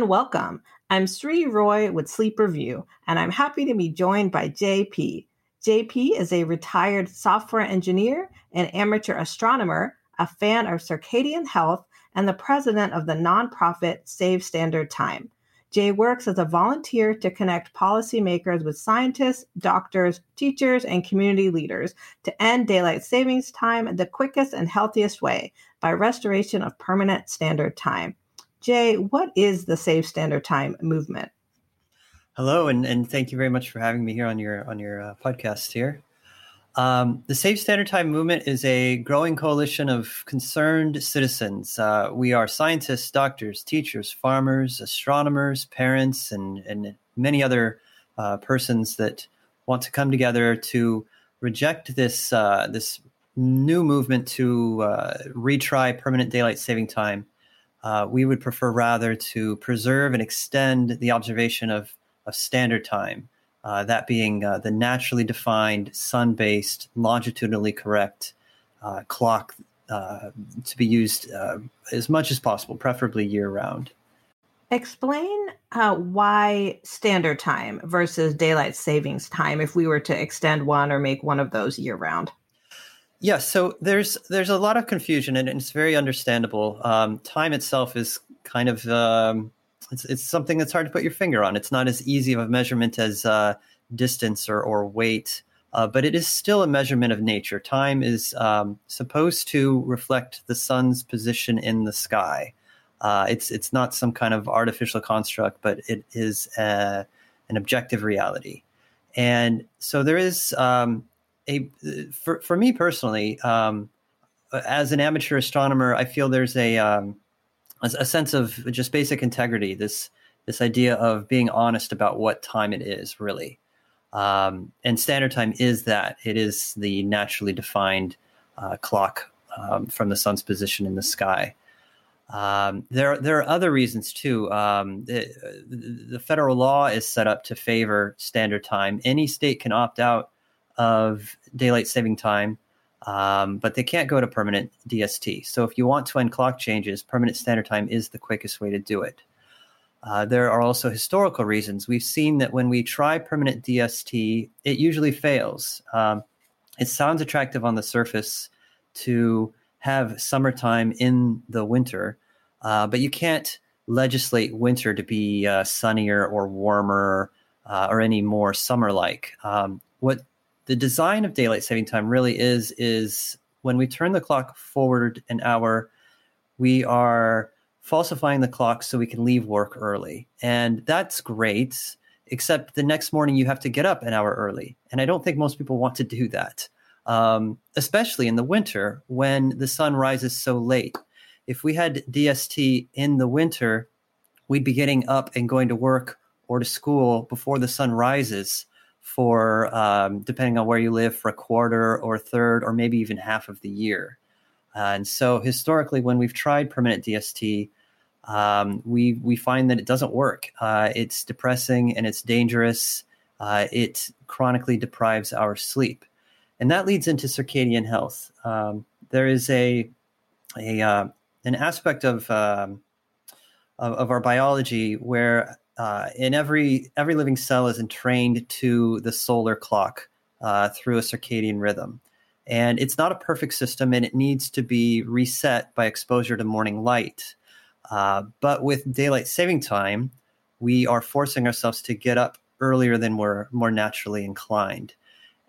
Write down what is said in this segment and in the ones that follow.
And welcome. I'm Sree Roy with Sleep Review, and I'm happy to be joined by Jay Pea. JP is a retired software engineer, an amateur astronomer, a fan of circadian health, and the president of the nonprofit Save Standard Time. Jay works as a volunteer to connect policymakers with scientists, doctors, teachers, and community leaders to end daylight savings time the quickest and healthiest way by restoration of permanent standard time. Jay, what is the Save Standard Time movement? Hello, and, and thank you very much for having me here on your on your uh, podcast here. Um, the Save Standard Time movement is a growing coalition of concerned citizens. Uh, we are scientists, doctors, teachers, farmers, astronomers, parents, and, and many other uh, persons that want to come together to reject this uh, this new movement to uh, retry permanent daylight saving time. Uh, we would prefer rather to preserve and extend the observation of, of standard time uh, that being uh, the naturally defined, sun based, longitudinally correct uh, clock uh, to be used uh, as much as possible, preferably year round. Explain why standard time versus daylight savings time if we were to extend one or make one of those year round. Yeah, so there's there's a lot of confusion and it's very understandable. Um, time itself is kind of um, it's, it's something that's hard to put your finger on. It's not as easy of a measurement as uh, distance or, or weight, uh, but it is still a measurement of nature. Time is um, supposed to reflect the sun's position in the sky. Uh, it's it's not some kind of artificial construct, but it is a, uh, an objective reality. And so there is um, a for for me personally, um, as an amateur astronomer, I feel there's a um, a, a sense of just basic integrity. This this idea of being honest about what time it is, really. Um, and standard time is that it is the naturally defined uh, clock um, from the sun's position in the sky. Um, there, there are other reasons too. Um, the, the, federal law is set up to favor standard time. Any state can opt out of daylight saving time um, but they can't go to permanent DST. So if you want to end clock changes, permanent standard time is the quickest way to do it. Uh, there are also historical reasons. We've seen that when we try permanent DST, it usually fails. Um, it sounds attractive on the surface to have summertime in the winter, uh, but you can't legislate winter to be uh, sunnier or warmer uh, or any more summer like. Um, what the design of daylight saving time really is is when we turn the clock forward an hour, we are falsifying the clock so we can leave work early. And that's great, except the next morning you have to get up an hour early. And I don't think most people want to do that, um, especially in the winter when the sun rises so late. If we had DST in the winter, we'd be getting up and going to work or to school before the sun rises for um, depending on where you live for a quarter or third or maybe even half of the year. Uh, and so historically, when we've tried permanent DST, um, we we find that it doesn't work. Uh, it's depressing and it's dangerous. Uh, it chronically deprives our sleep, and that leads into circadian health. Um, there is a a uh, an aspect of, um, of, of our biology where uh, in every every living cell is entrained to the solar clock uh, through a circadian rhythm, and it's not a perfect system, and it needs to be reset by exposure to morning light. Uh, but with daylight saving time, we are forcing ourselves to get up earlier than we're more naturally inclined,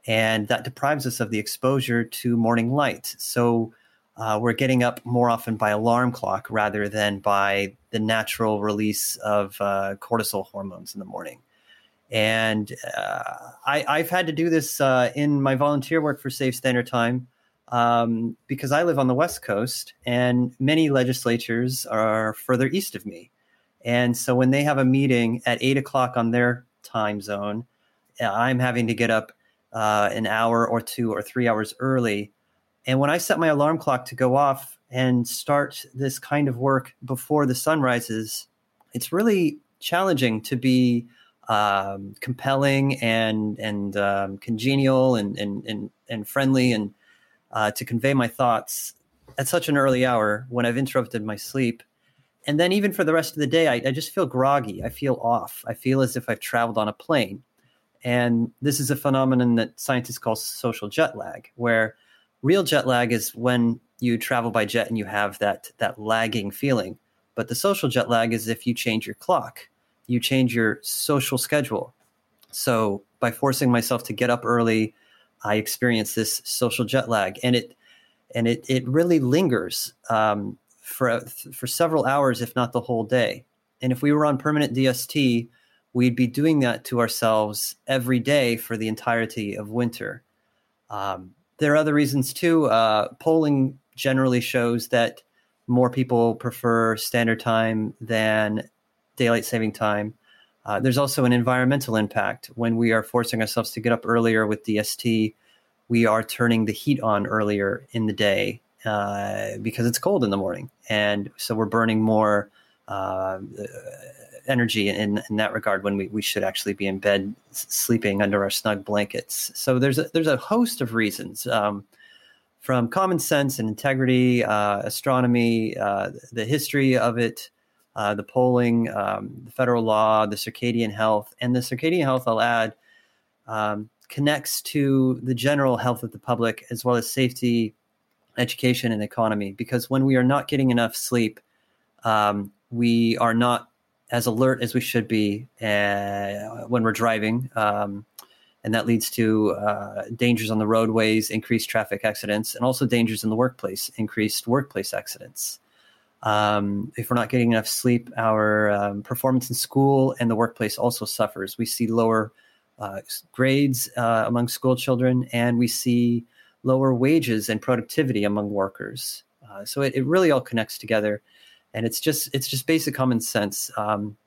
and that deprives us of the exposure to morning light. So uh, we're getting up more often by alarm clock rather than by the natural release of uh, cortisol hormones in the morning. And uh, I, have had to do this uh, in my volunteer work for Save Standard Time um, because I live on the West Coast and many legislatures are further east of me. And so when they have a meeting at eight o'clock on their time zone, I'm having to get up uh, an hour or two or three hours early and when I set my alarm clock to go off and start this kind of work before the sun rises, it's really challenging to be um, compelling and and um, congenial and, and and and friendly and uh, to convey my thoughts at such an early hour when I've interrupted my sleep. and then even for the rest of the day, I, I just feel groggy. I feel off. I feel as if I've traveled on a plane. And this is a phenomenon that scientists call social jet lag, where real jet lag is when you travel by jet and you have that that lagging feeling. But the social jet lag is if you change your clock, you change your social schedule. So by forcing myself to get up early, I experience this social jet lag, and it and it it really lingers um, for for several hours, if not the whole day. And if we were on permanent DST, we'd be doing that to ourselves every day for the entirety of winter. Um, there are other reasons too. Uh, polling generally shows that more people prefer standard time than daylight saving time. Uh, there's also an environmental impact when we are forcing ourselves to get up earlier with DST. We are turning the heat on earlier in the day uh, because it's cold in the morning, and so we're burning more uh, energy in, in that regard when we, we should actually be in bed sleeping under our snug blankets. So there's a, there's a host of reasons. Um, from common sense and integrity, uh, astronomy, uh, the history of it, uh, the polling, um, the federal law, the circadian health, and the circadian health, I'll add, um, connects to the general health of the public as well as safety, education, and economy. Because when we are not getting enough sleep, um, we are not as alert as we should be uh, when we're driving. Um, and that leads to uh, dangers on the roadways, increased traffic accidents, and also dangers in the workplace, increased workplace accidents. Um, if we're not getting enough sleep, our um, performance in school and the workplace also suffers. We see lower uh, grades uh, among school children, and we see lower wages and productivity among workers. Uh, so it, it, really all connects together, and it's just it's just basic common sense. Um,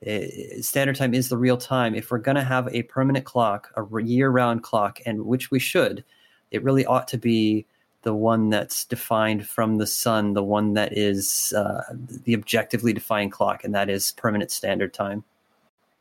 it, standard time is the real time. If we're going to have a permanent clock, a year-round clock, and which we should, it really ought to be the one that's defined from the sun, the one that is uh, the objectively defined clock, and that is permanent standard time.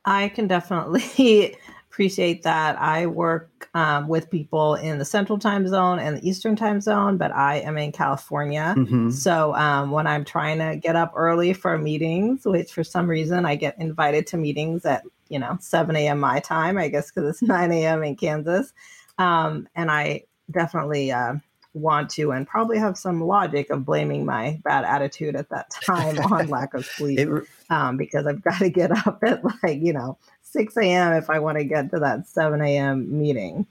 I can definitely appreciate that. I work um, with people in the central time zone and the eastern time zone, but I am in California. Mm-hmm. So um, when I'm trying to get up early for meetings, which for some reason I get invited to meetings at, you know, 7 a.m. my time, I guess because it's 9 a.m. in Kansas. Um, and I definitely uh, want to and probably have some logic of blaming my bad attitude at that time on lack of sleep it, um, because I've got to get up at like, you know, 6 a.m. if I want to get to that 7 a.m. meeting.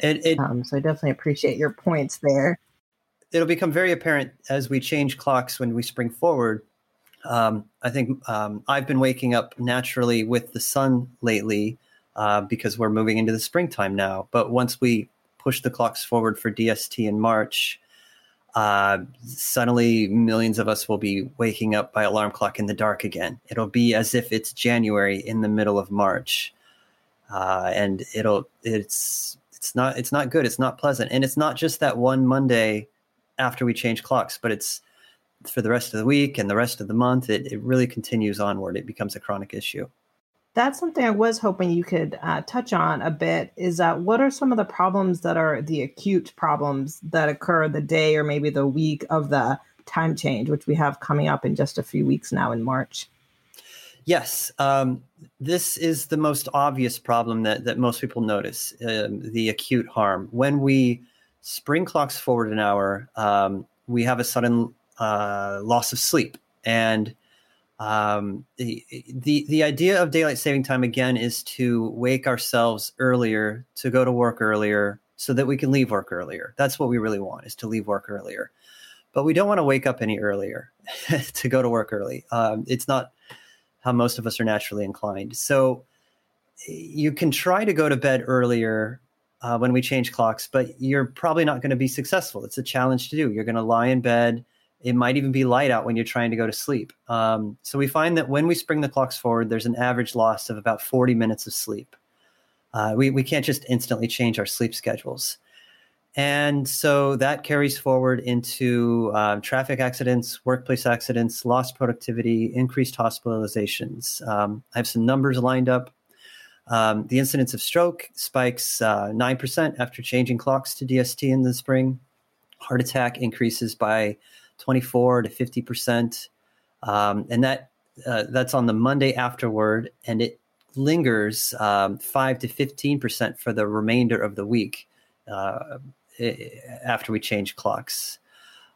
It, it, um, so I definitely appreciate your points there. It'll become very apparent as we change clocks when we spring forward. Um, I think um, I've been waking up naturally with the sun lately uh, because we're moving into the springtime now. But once we push the clocks forward for DST in March, uh, suddenly millions of us will be waking up by alarm clock in the dark again. It'll be as if it's January in the middle of March, uh, and it'll it's it's not it's not good. It's not pleasant, and it's not just that one Monday after we change clocks, but it's for the rest of the week and the rest of the month. It it really continues onward. It becomes a chronic issue that's something I was hoping you could uh, touch on a bit. Is that what are some of the problems that are the acute problems that occur the day or maybe the week of the time change, which we have coming up in just a few weeks now in March? Yes, um, this is the most obvious problem that, that most people notice um, the acute harm. When we spring clocks forward an hour, um, we have a sudden uh, loss of sleep. And um, the, the the idea of daylight saving time again is to wake ourselves earlier to go to work earlier so that we can leave work earlier. That's what we really want is to leave work earlier. But we don't want to wake up any earlier to go to work early. Um, it's not how most of us are naturally inclined. So you can try to go to bed earlier uh, when we change clocks but you're probably not going to be successful. It's a challenge to do. You're going to lie in bed it might even be light out when you're trying to go to sleep. Um, so we find that when we spring the clocks forward, there's an average loss of about 40 minutes of sleep. Uh, we, we can't just instantly change our sleep schedules. And so that carries forward into uh, traffic accidents, workplace accidents, lost productivity, increased hospitalizations. Um, I have some numbers lined up. Um, the incidence of stroke spikes uh, 9% after changing clocks to DST in the spring. Heart attack increases by 24 to 50 percent. um, and that uh, that's on the Monday afterward, and it lingers um, five to fifteen percent for the remainder of the week uh, after we change clocks.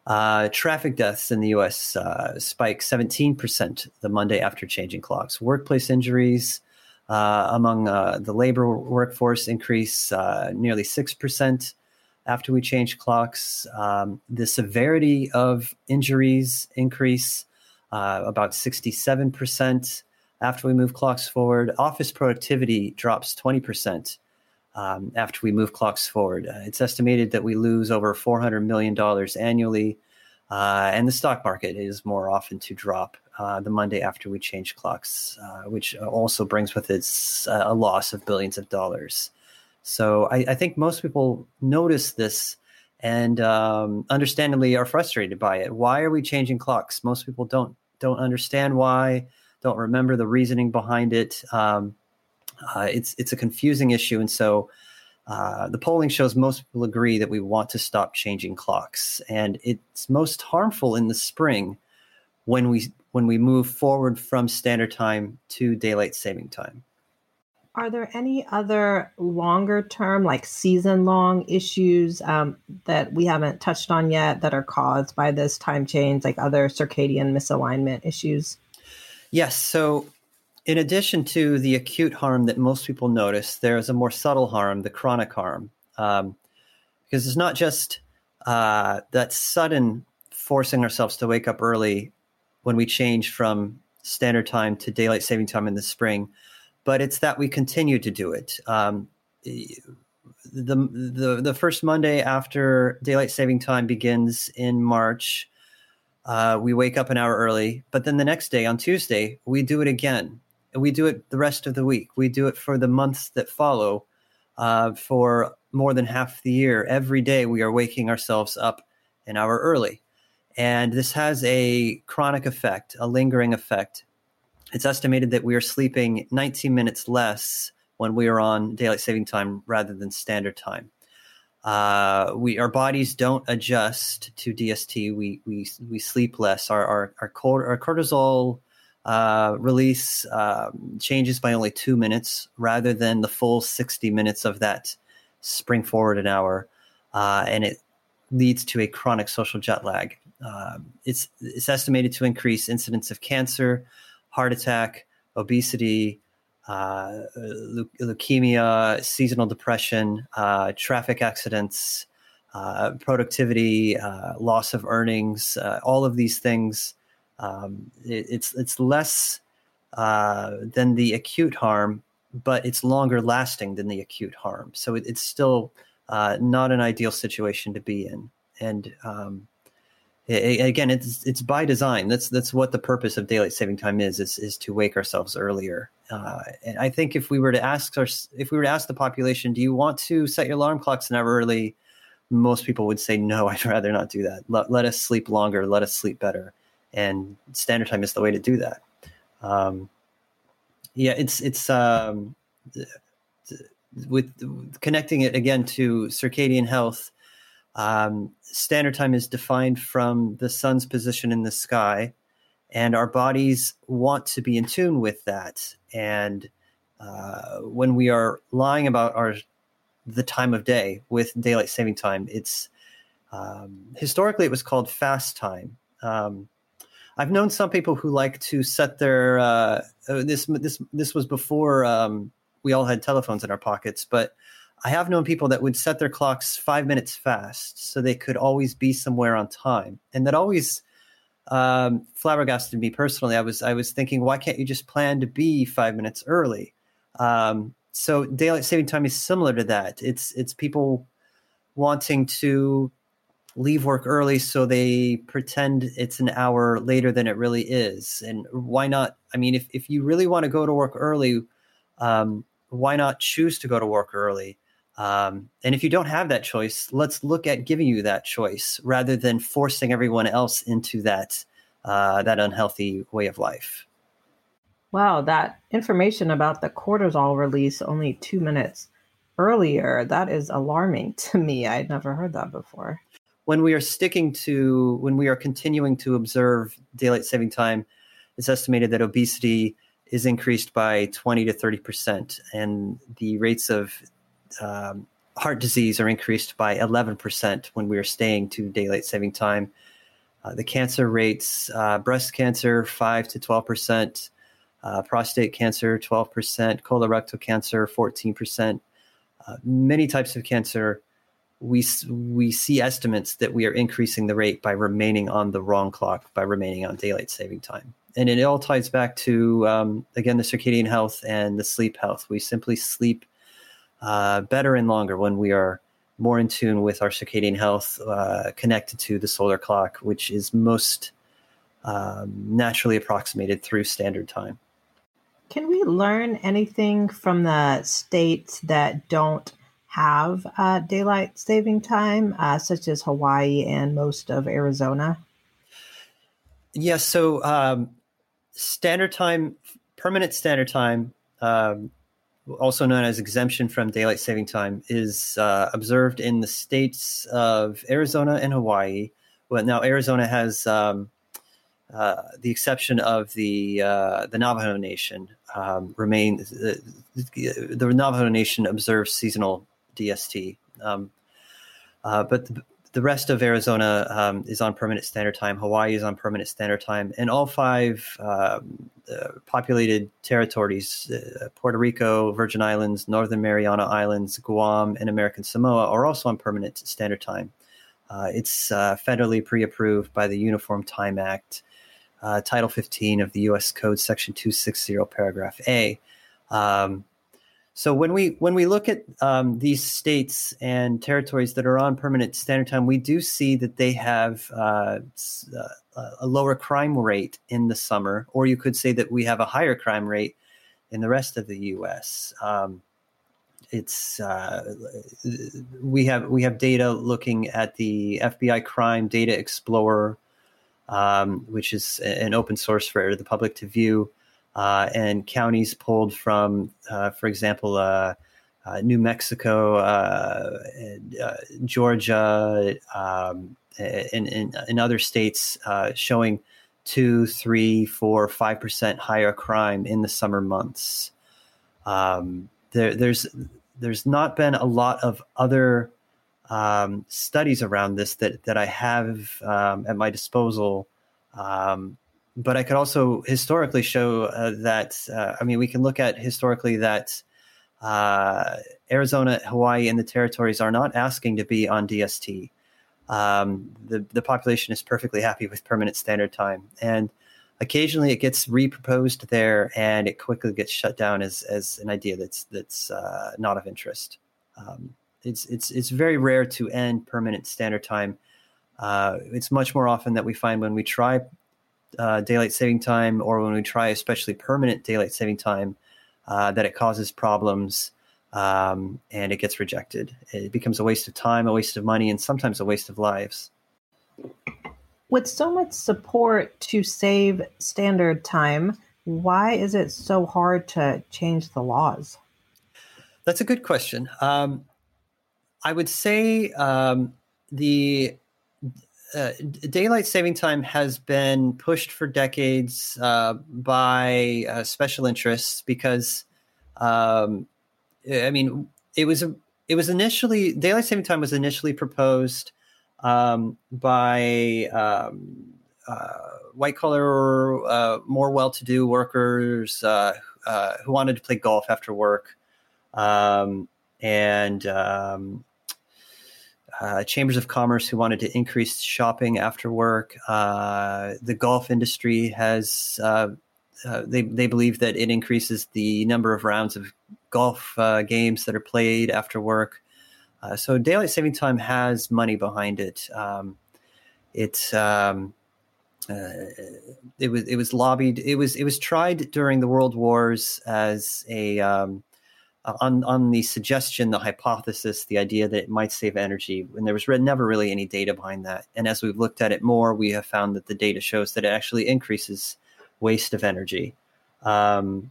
Uh, traffic deaths in the U.S. Uh, spike 17% the Monday after changing clocks. Workplace injuries uh, among uh, the labor workforce increase uh, nearly 6% after we change clocks. Um, the severity of injuries increase uh, about 67% after we move clocks forward. Office productivity drops 20% um, after we move clocks forward. Uh, it's estimated that we lose over $400 million annually. Uh, and the stock market is more often to drop uh, the Monday after we change clocks, uh, which also brings with it uh, a loss of billions of dollars. So I, I think most people notice this and um, understandably are frustrated by it. Why are we changing clocks? Most people don't don't understand why, don't remember the reasoning behind it. Um, uh, it's it's a confusing issue, and so uh, the polling shows most people agree that we want to stop changing clocks, and it's most harmful in the spring when we when we move forward from standard time to daylight saving time. Are there any other longer term, like season long issues um, that we haven't touched on yet that are caused by this time change, like other circadian misalignment issues? Yes. So in addition to the acute harm that most people notice, there's a more subtle harm, the chronic harm, um, because it's not just uh, that sudden forcing ourselves to wake up early when we change from standard time to daylight saving time in the spring, but it's that we continue to do it. Um, the the the first Monday after daylight saving time begins in March. Uh, we wake up an hour early, but then the next day on Tuesday we do it again we do it the rest of the week. We do it for the months that follow. Uh, for more than half the year, every day we are waking ourselves up an hour early, and this has a chronic effect, a lingering effect. It's estimated that we are sleeping 19 minutes less when we are on daylight saving time rather than standard time. Uh, we our bodies don't adjust to DST. We we we sleep less. Our our our, cortisol uh, release uh, changes by only two minutes rather than the full 60 minutes of that spring forward an hour. Uh, and it leads to a chronic social jet lag. Um, it's, it's estimated to increase incidence of cancer, heart attack, obesity, uh, leukemia, seasonal depression, uh, traffic accidents, uh, productivity, loss of earnings, all of these things um, it, it's it's less uh, than the acute harm, but it's longer lasting than the acute harm. So it, it's still uh, not an ideal situation to be in. And um, it, again, it's it's by design. That's that's what the purpose of daylight saving time is is is to wake ourselves earlier. Uh, and I think if we were to ask our if we were to ask the population, do you want to set your alarm clocks an hour early? Most people would say no. I'd rather not do that. Let, let us sleep longer. Let us sleep better and standard time is the way to do that. Um, yeah, it's it's um, with connecting it again to circadian health. Um, standard time is defined from the sun's position in the sky, and our bodies want to be in tune with that. And uh, when we are lying about our the time of day with daylight saving time, it's um, historically it was called fast time. Um, I've known some people who like to set their uh, uh, this this this was before um, we all had telephones in our pockets, but I have known people that would set their clocks five minutes fast so they could always be somewhere on time, and that always um, flabbergasted me personally. I was I was thinking, why can't you just plan to be five minutes early? Um, so daylight saving time is similar to that. It's it's people wanting to leave work early so they pretend it's an hour later than it really is. And why not? I mean, if, if you really want to go to work early, um, why not choose to go to work early? Um, and if you don't have that choice, let's look at giving you that choice rather than forcing everyone else into that uh, that unhealthy way of life. Wow, that information about the cortisol release only two minutes earlier, that is alarming to me. I'd never heard that before when we are sticking to when we are continuing to observe daylight saving time it's estimated that obesity is increased by 20 to 30 percent, and the rates of um, heart disease are increased by 11 percent when we are staying to daylight saving time. Uh, the cancer rates, uh, breast cancer, 5 to 12 percent, uh, prostate cancer, 12 percent, colorectal cancer, 14 percent. Uh, many types of cancer, we we see estimates that we are increasing the rate by remaining on the wrong clock, by remaining on daylight saving time and it all ties back to um, again the circadian health and the sleep health. We simply sleep uh, better and longer when we are more in tune with our circadian health, uh, connected to the solar clock, which is most um, naturally approximated through standard time. Can we learn anything from the states that don't have uh, daylight saving time, uh, such as Hawaii and most of Arizona? Yes. So um, standard time, permanent standard time, um, also known as exemption from daylight saving time, is uh, observed in the states of Arizona and Hawaii. Well, now Arizona has um, uh, the exception of the uh, the Navajo Nation. Um, remain the, the, Navajo Nation observes seasonal DST, um, uh, but the, the rest of Arizona um, is on permanent standard time. Hawaii is on permanent standard time, and all five um, uh, populated territories uh, Puerto Rico, Virgin Islands, Northern Mariana Islands, Guam, and American Samoa are also on permanent standard time. Uh, it's uh, federally pre approved by the Uniform Time Act, uh, Title 15 of the U.S. Code, Section 260, Paragraph A. Um, so when we when we look at um, these states and territories that are on permanent standard time, we do see that they have uh, uh, a lower crime rate in the summer, or you could say that we have a higher crime rate in the rest of the U.S. Um, it's uh, we have we have data looking at the FBI Crime Data Explorer, um, which is an open source for the public to view uh, and counties pulled from, uh, for example, uh, uh New Mexico, uh, and, uh, Georgia, um, and, in other states showing two, three, four, five percent higher crime in the summer months. Um, there, there's there's not been a lot of other um, studies around this that that I have um, at my disposal um, but I could also historically show uh, that. Uh, I mean, we can look at historically that uh, Arizona, Hawaii, and the territories are not asking to be on DST. Um, the the population is perfectly happy with permanent standard time, and occasionally it gets reproposed there, and it quickly gets shut down as as an idea that's that's uh, not of interest. Um, it's it's it's very rare to end permanent standard time. Uh, it's much more often that we find when we try uh, daylight saving time or when we try especially permanent daylight saving time uh, that it causes problems um, and it gets rejected. It becomes a waste of time, a waste of money, and sometimes a waste of lives. With so much support to save standard time, why is it so hard to change the laws? That's a good question. Um, I would say um, the uh, daylight saving time has been pushed for decades uh, by uh, special interests because, um, I mean, it was it was initially daylight saving time was initially proposed um, by um, uh, white collar, uh, more well to do workers who wanted to play golf after work, um, and um, uh, chambers of commerce who wanted to increase shopping after work. Uh, the golf industry has uh, uh they they believe that it increases the number of rounds of golf uh, games that are played after work. Uh, so daylight saving time has money behind it. Um, it's um, it was it was lobbied. It was it was tried during the world wars as a um, on on the suggestion, the hypothesis, the idea that it might save energy, and there was re- never really any data behind that. And as we've looked at it more, we have found that the data shows that it actually increases waste of energy. Um,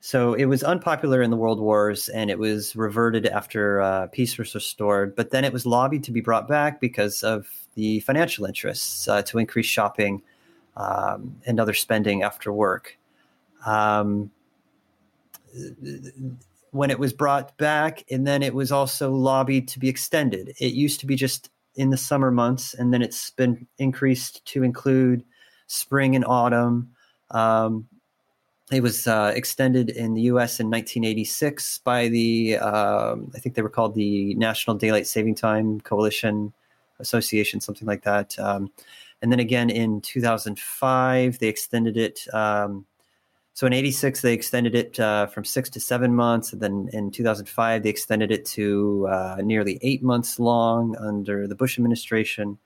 so it was unpopular in the world wars, and it was reverted after uh, peace was restored. But then it was lobbied to be brought back because of the financial interests uh, to increase shopping um, and other spending after work. Um, when it was brought back, and then it was also lobbied to be extended. It used to be just in the summer months, and then it's been increased to include spring and autumn. Um, it was uh, extended in the U.S. in 1986 by the um, I think they were called the National Daylight Saving Time Coalition Association, something like that. Um, and then again in 2005, they extended it. Um, so in 86, they extended it uh, from six to seven months. And then in 2005, they extended it to uh, nearly eight months long under the Bush administration.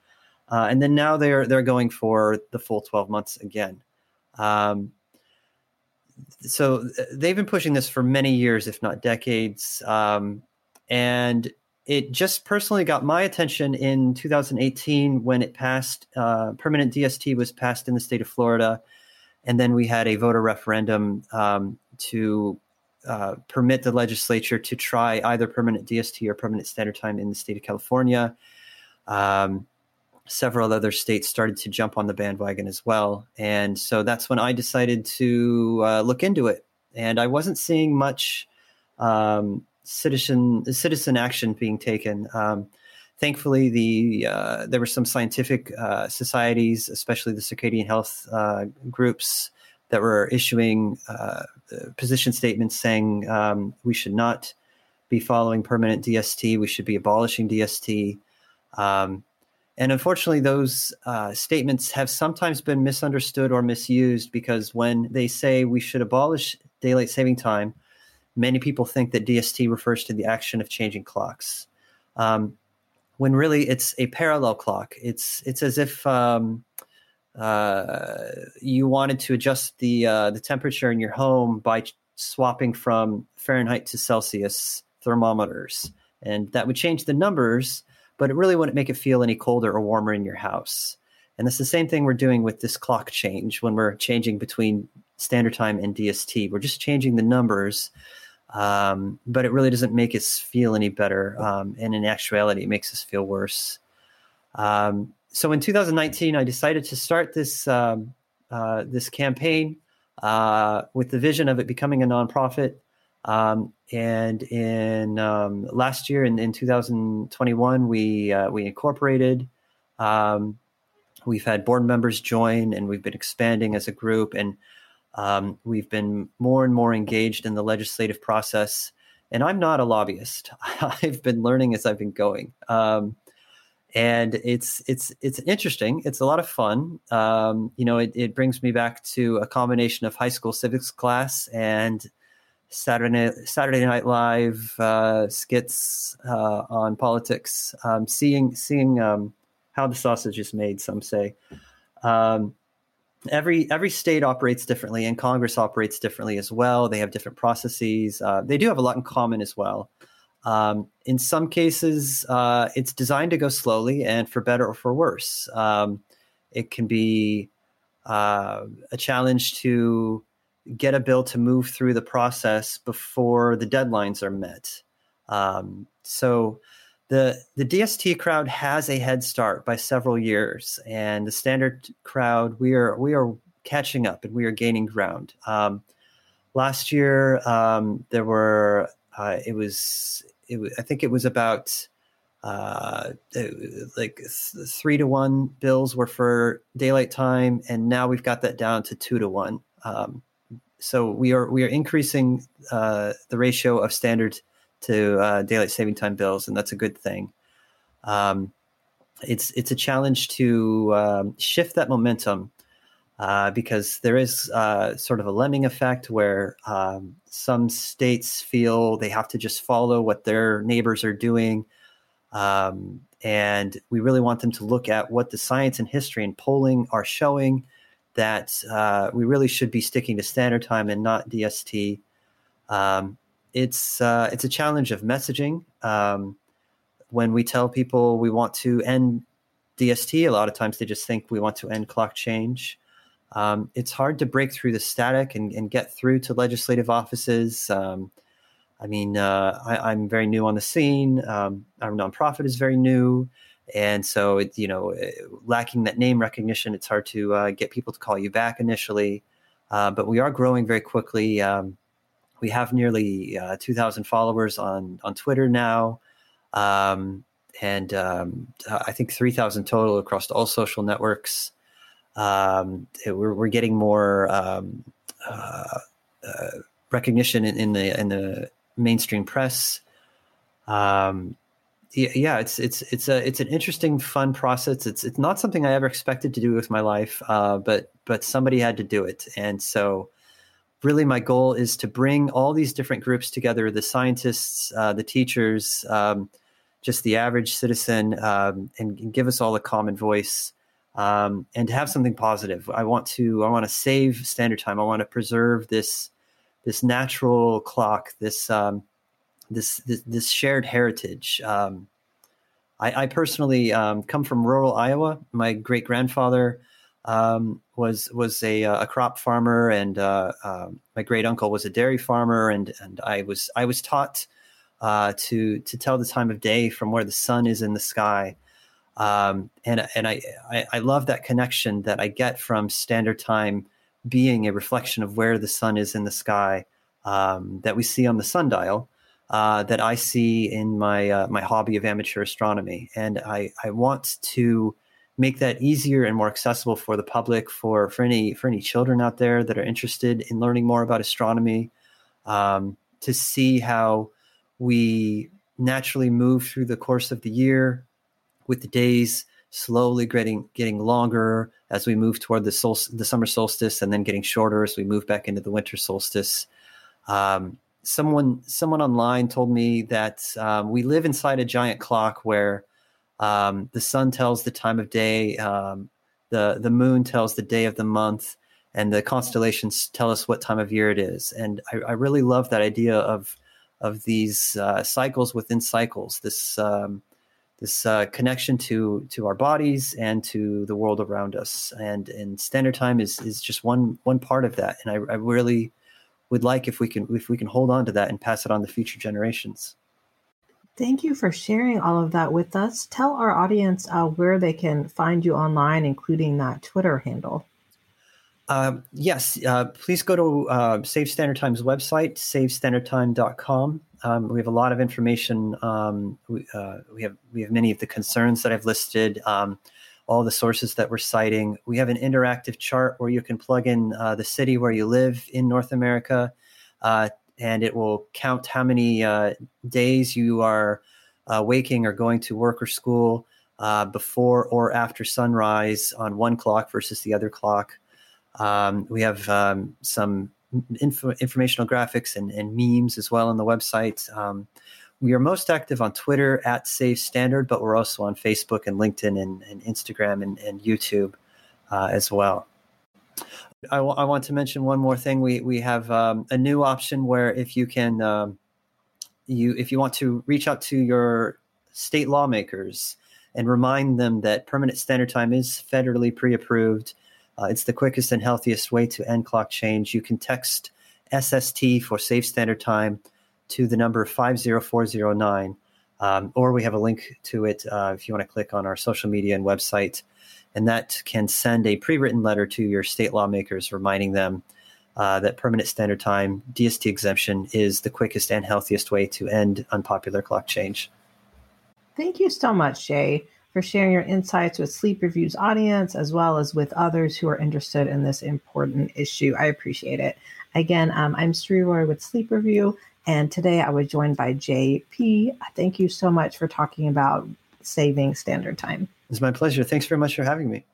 Uh, and then now they're they're going for the full 12 months again. Um, so they've been pushing this for many years, if not decades. Um, and it just personally got my attention in 2018 when it passed. Uh, permanent DST was passed in the state of Florida, and then we had a voter referendum um, to uh, permit the legislature to try either permanent DST or permanent standard time in the state of California. Um, several other states started to jump on the bandwagon as well, and so that's when I decided to uh, look into it. And I wasn't seeing much um, citizen citizen action being taken. Um, thankfully, the uh, there were some scientific uh, societies, especially the circadian health uh, groups, that were issuing uh, position statements saying um, we should not be following permanent DST. We should be abolishing DST. Um, and unfortunately, those uh, statements have sometimes been misunderstood or misused because when they say we should abolish daylight saving time, many people think that DST refers to the action of changing clocks, um, when really it's a parallel clock. It's it's as if um, uh, you wanted to adjust the uh, the temperature in your home by swapping from Fahrenheit to Celsius thermometers, and that would change the numbers, but it really wouldn't make it feel any colder or warmer in your house. And it's the same thing we're doing with this clock change when we're changing between standard time and DST. We're just changing the numbers um, but it really doesn't make us feel any better. Um, and in actuality, it makes us feel worse. Um, so in 2019, I decided to start this um, uh, this campaign uh, with the vision of it becoming a nonprofit. Um, and in um, last year, in, in 2021, we uh, we incorporated. we've had board members join, and we've been expanding as a group. And um, we've been more and more engaged in the legislative process. And I'm not a lobbyist. I've been learning as I've been going. Um, and it's it's it's interesting. It's a lot of fun. Um, you know, it, it, brings me back to a combination of high school civics class and Saturday Saturday Night Live uh, skits uh, on politics. Um, seeing seeing um, how the sausage is made, some say. Um, every every state operates differently and congress operates differently as well. They have different processes. Uh, they do have a lot in common as well. Um, in some cases uh, it's designed to go slowly and for better or for worse. Um, it can be uh, a challenge to get a bill to move through the process before the deadlines are met. Um, so the the DST crowd has a head start by several years, and the standard crowd we are we are catching up and we are gaining ground. Um, last year, um, there were uh, it was it I think it was about uh, like th- three to one bills were for daylight time, and now we've got that down to two to one. Um, so we are we are increasing uh, the ratio of standard to uh, daylight saving time bills, and that's a good thing. Um, it's it's a challenge to um, shift that momentum uh, because there is uh, sort of a lemming effect where um, some states feel they have to just follow what their neighbors are doing. Um, and we really want them to look at what the science and history and polling are showing that uh, we really should be sticking to standard time and not DST. Um, it's uh, it's a challenge of messaging. Um, when we tell people we want to end DST, a lot of times they just think we want to end clock change. Um, it's hard to break through the static and, and get through to legislative offices. Um, I mean, uh, I, am very new on the scene. Um, our nonprofit is very new, and so it, you know, eh, lacking that name recognition, it's hard to uh, get people to call you back initially. Uh, but we are growing very quickly. Um, we have nearly uh, 2,000 followers on on Twitter now, um, and um, I think 3,000 total across all social networks. Um, we're, we're getting more um, uh, uh, recognition in, in, the in the mainstream press. Um, yeah, it's it's it's a it's an interesting, fun process. It's it's not something I ever expected to do with my life, uh, but but somebody had to do it, and so really my goal is to bring all these different groups together: the scientists, uh, the teachers, um, just the average citizen, um, and, and, give us all a common voice, um, and to have something positive. I want to I want to save standard time. I want to preserve this this natural clock. This um, this this, this shared heritage. Um, I, I, personally um, come from rural Iowa. My great grandfather um, was was a, a, crop farmer, and uh, uh, my great uncle was a dairy farmer, and and I was I was taught uh, to to tell the time of day from where the sun is in the sky. Um, and and I, I, I love that connection that I get from standard time being a reflection of where the sun is in the sky um, that we see on the sundial uh, that I see in my uh, my hobby of amateur astronomy, and I I want to make that easier and more accessible for the public for for any for any children out there that are interested in learning more about astronomy um, to see how we naturally move through the course of the year with the days slowly getting getting longer as we move toward the sol- the summer solstice and then getting shorter as we move back into the winter solstice. Um, someone someone online told me that um, we live inside a giant clock where um, the sun tells the time of day, um, the the moon tells the day of the month, and the constellations tell us what time of year it is. And I, I really love that idea of of these uh, cycles within cycles. This um, this uh, connection to to our bodies and to the world around us. And and standard time is is just one one part of that. And I, I really would like if we can if we can hold on to that and pass it on to future generations. Thank you for sharing all of that with us. Tell our audience uh, where they can find you online, including that Twitter handle. Uh, yes, uh, please go to uh, Save Standard Time's website, savestandardtime.com. Um, we have a lot of information. Um, we, uh, we, have we have many of the concerns that I've listed. Um, all the sources that we're citing. We have an interactive chart where you can plug in uh, the city where you live in North America, uh, and it will count how many uh, days you are uh, waking or going to work or school uh, before or after sunrise on one clock versus the other clock. Um, we have um, some info- informational graphics and, and, memes as well on the website. Um, we are most active on Twitter at Save Standard, but we're also on Facebook and LinkedIn and, and Instagram and, and YouTube uh, as well. I, w- I want to mention one more thing. We we have um, a new option where if you can um, you if you want to reach out to your state lawmakers and remind them that permanent standard time is federally pre-approved. Uh, it's the quickest and healthiest way to end clock change. You can text SST for Save Standard Time to the number 50409. Um, or we have a link to it uh, if you want to click on our social media and website. And that can send a pre written letter to your state lawmakers reminding them uh, that permanent standard time DST exemption is the quickest and healthiest way to end unpopular clock change. Thank you so much, Jay, for sharing your insights with Sleep Review's audience as well as with others who are interested in this important issue. I appreciate it. Again, um, I'm Sree Roy with Sleep Review, and today I was joined by Jay Pea. Thank you so much for talking about saving standard time. It's my pleasure. Thanks very much for having me.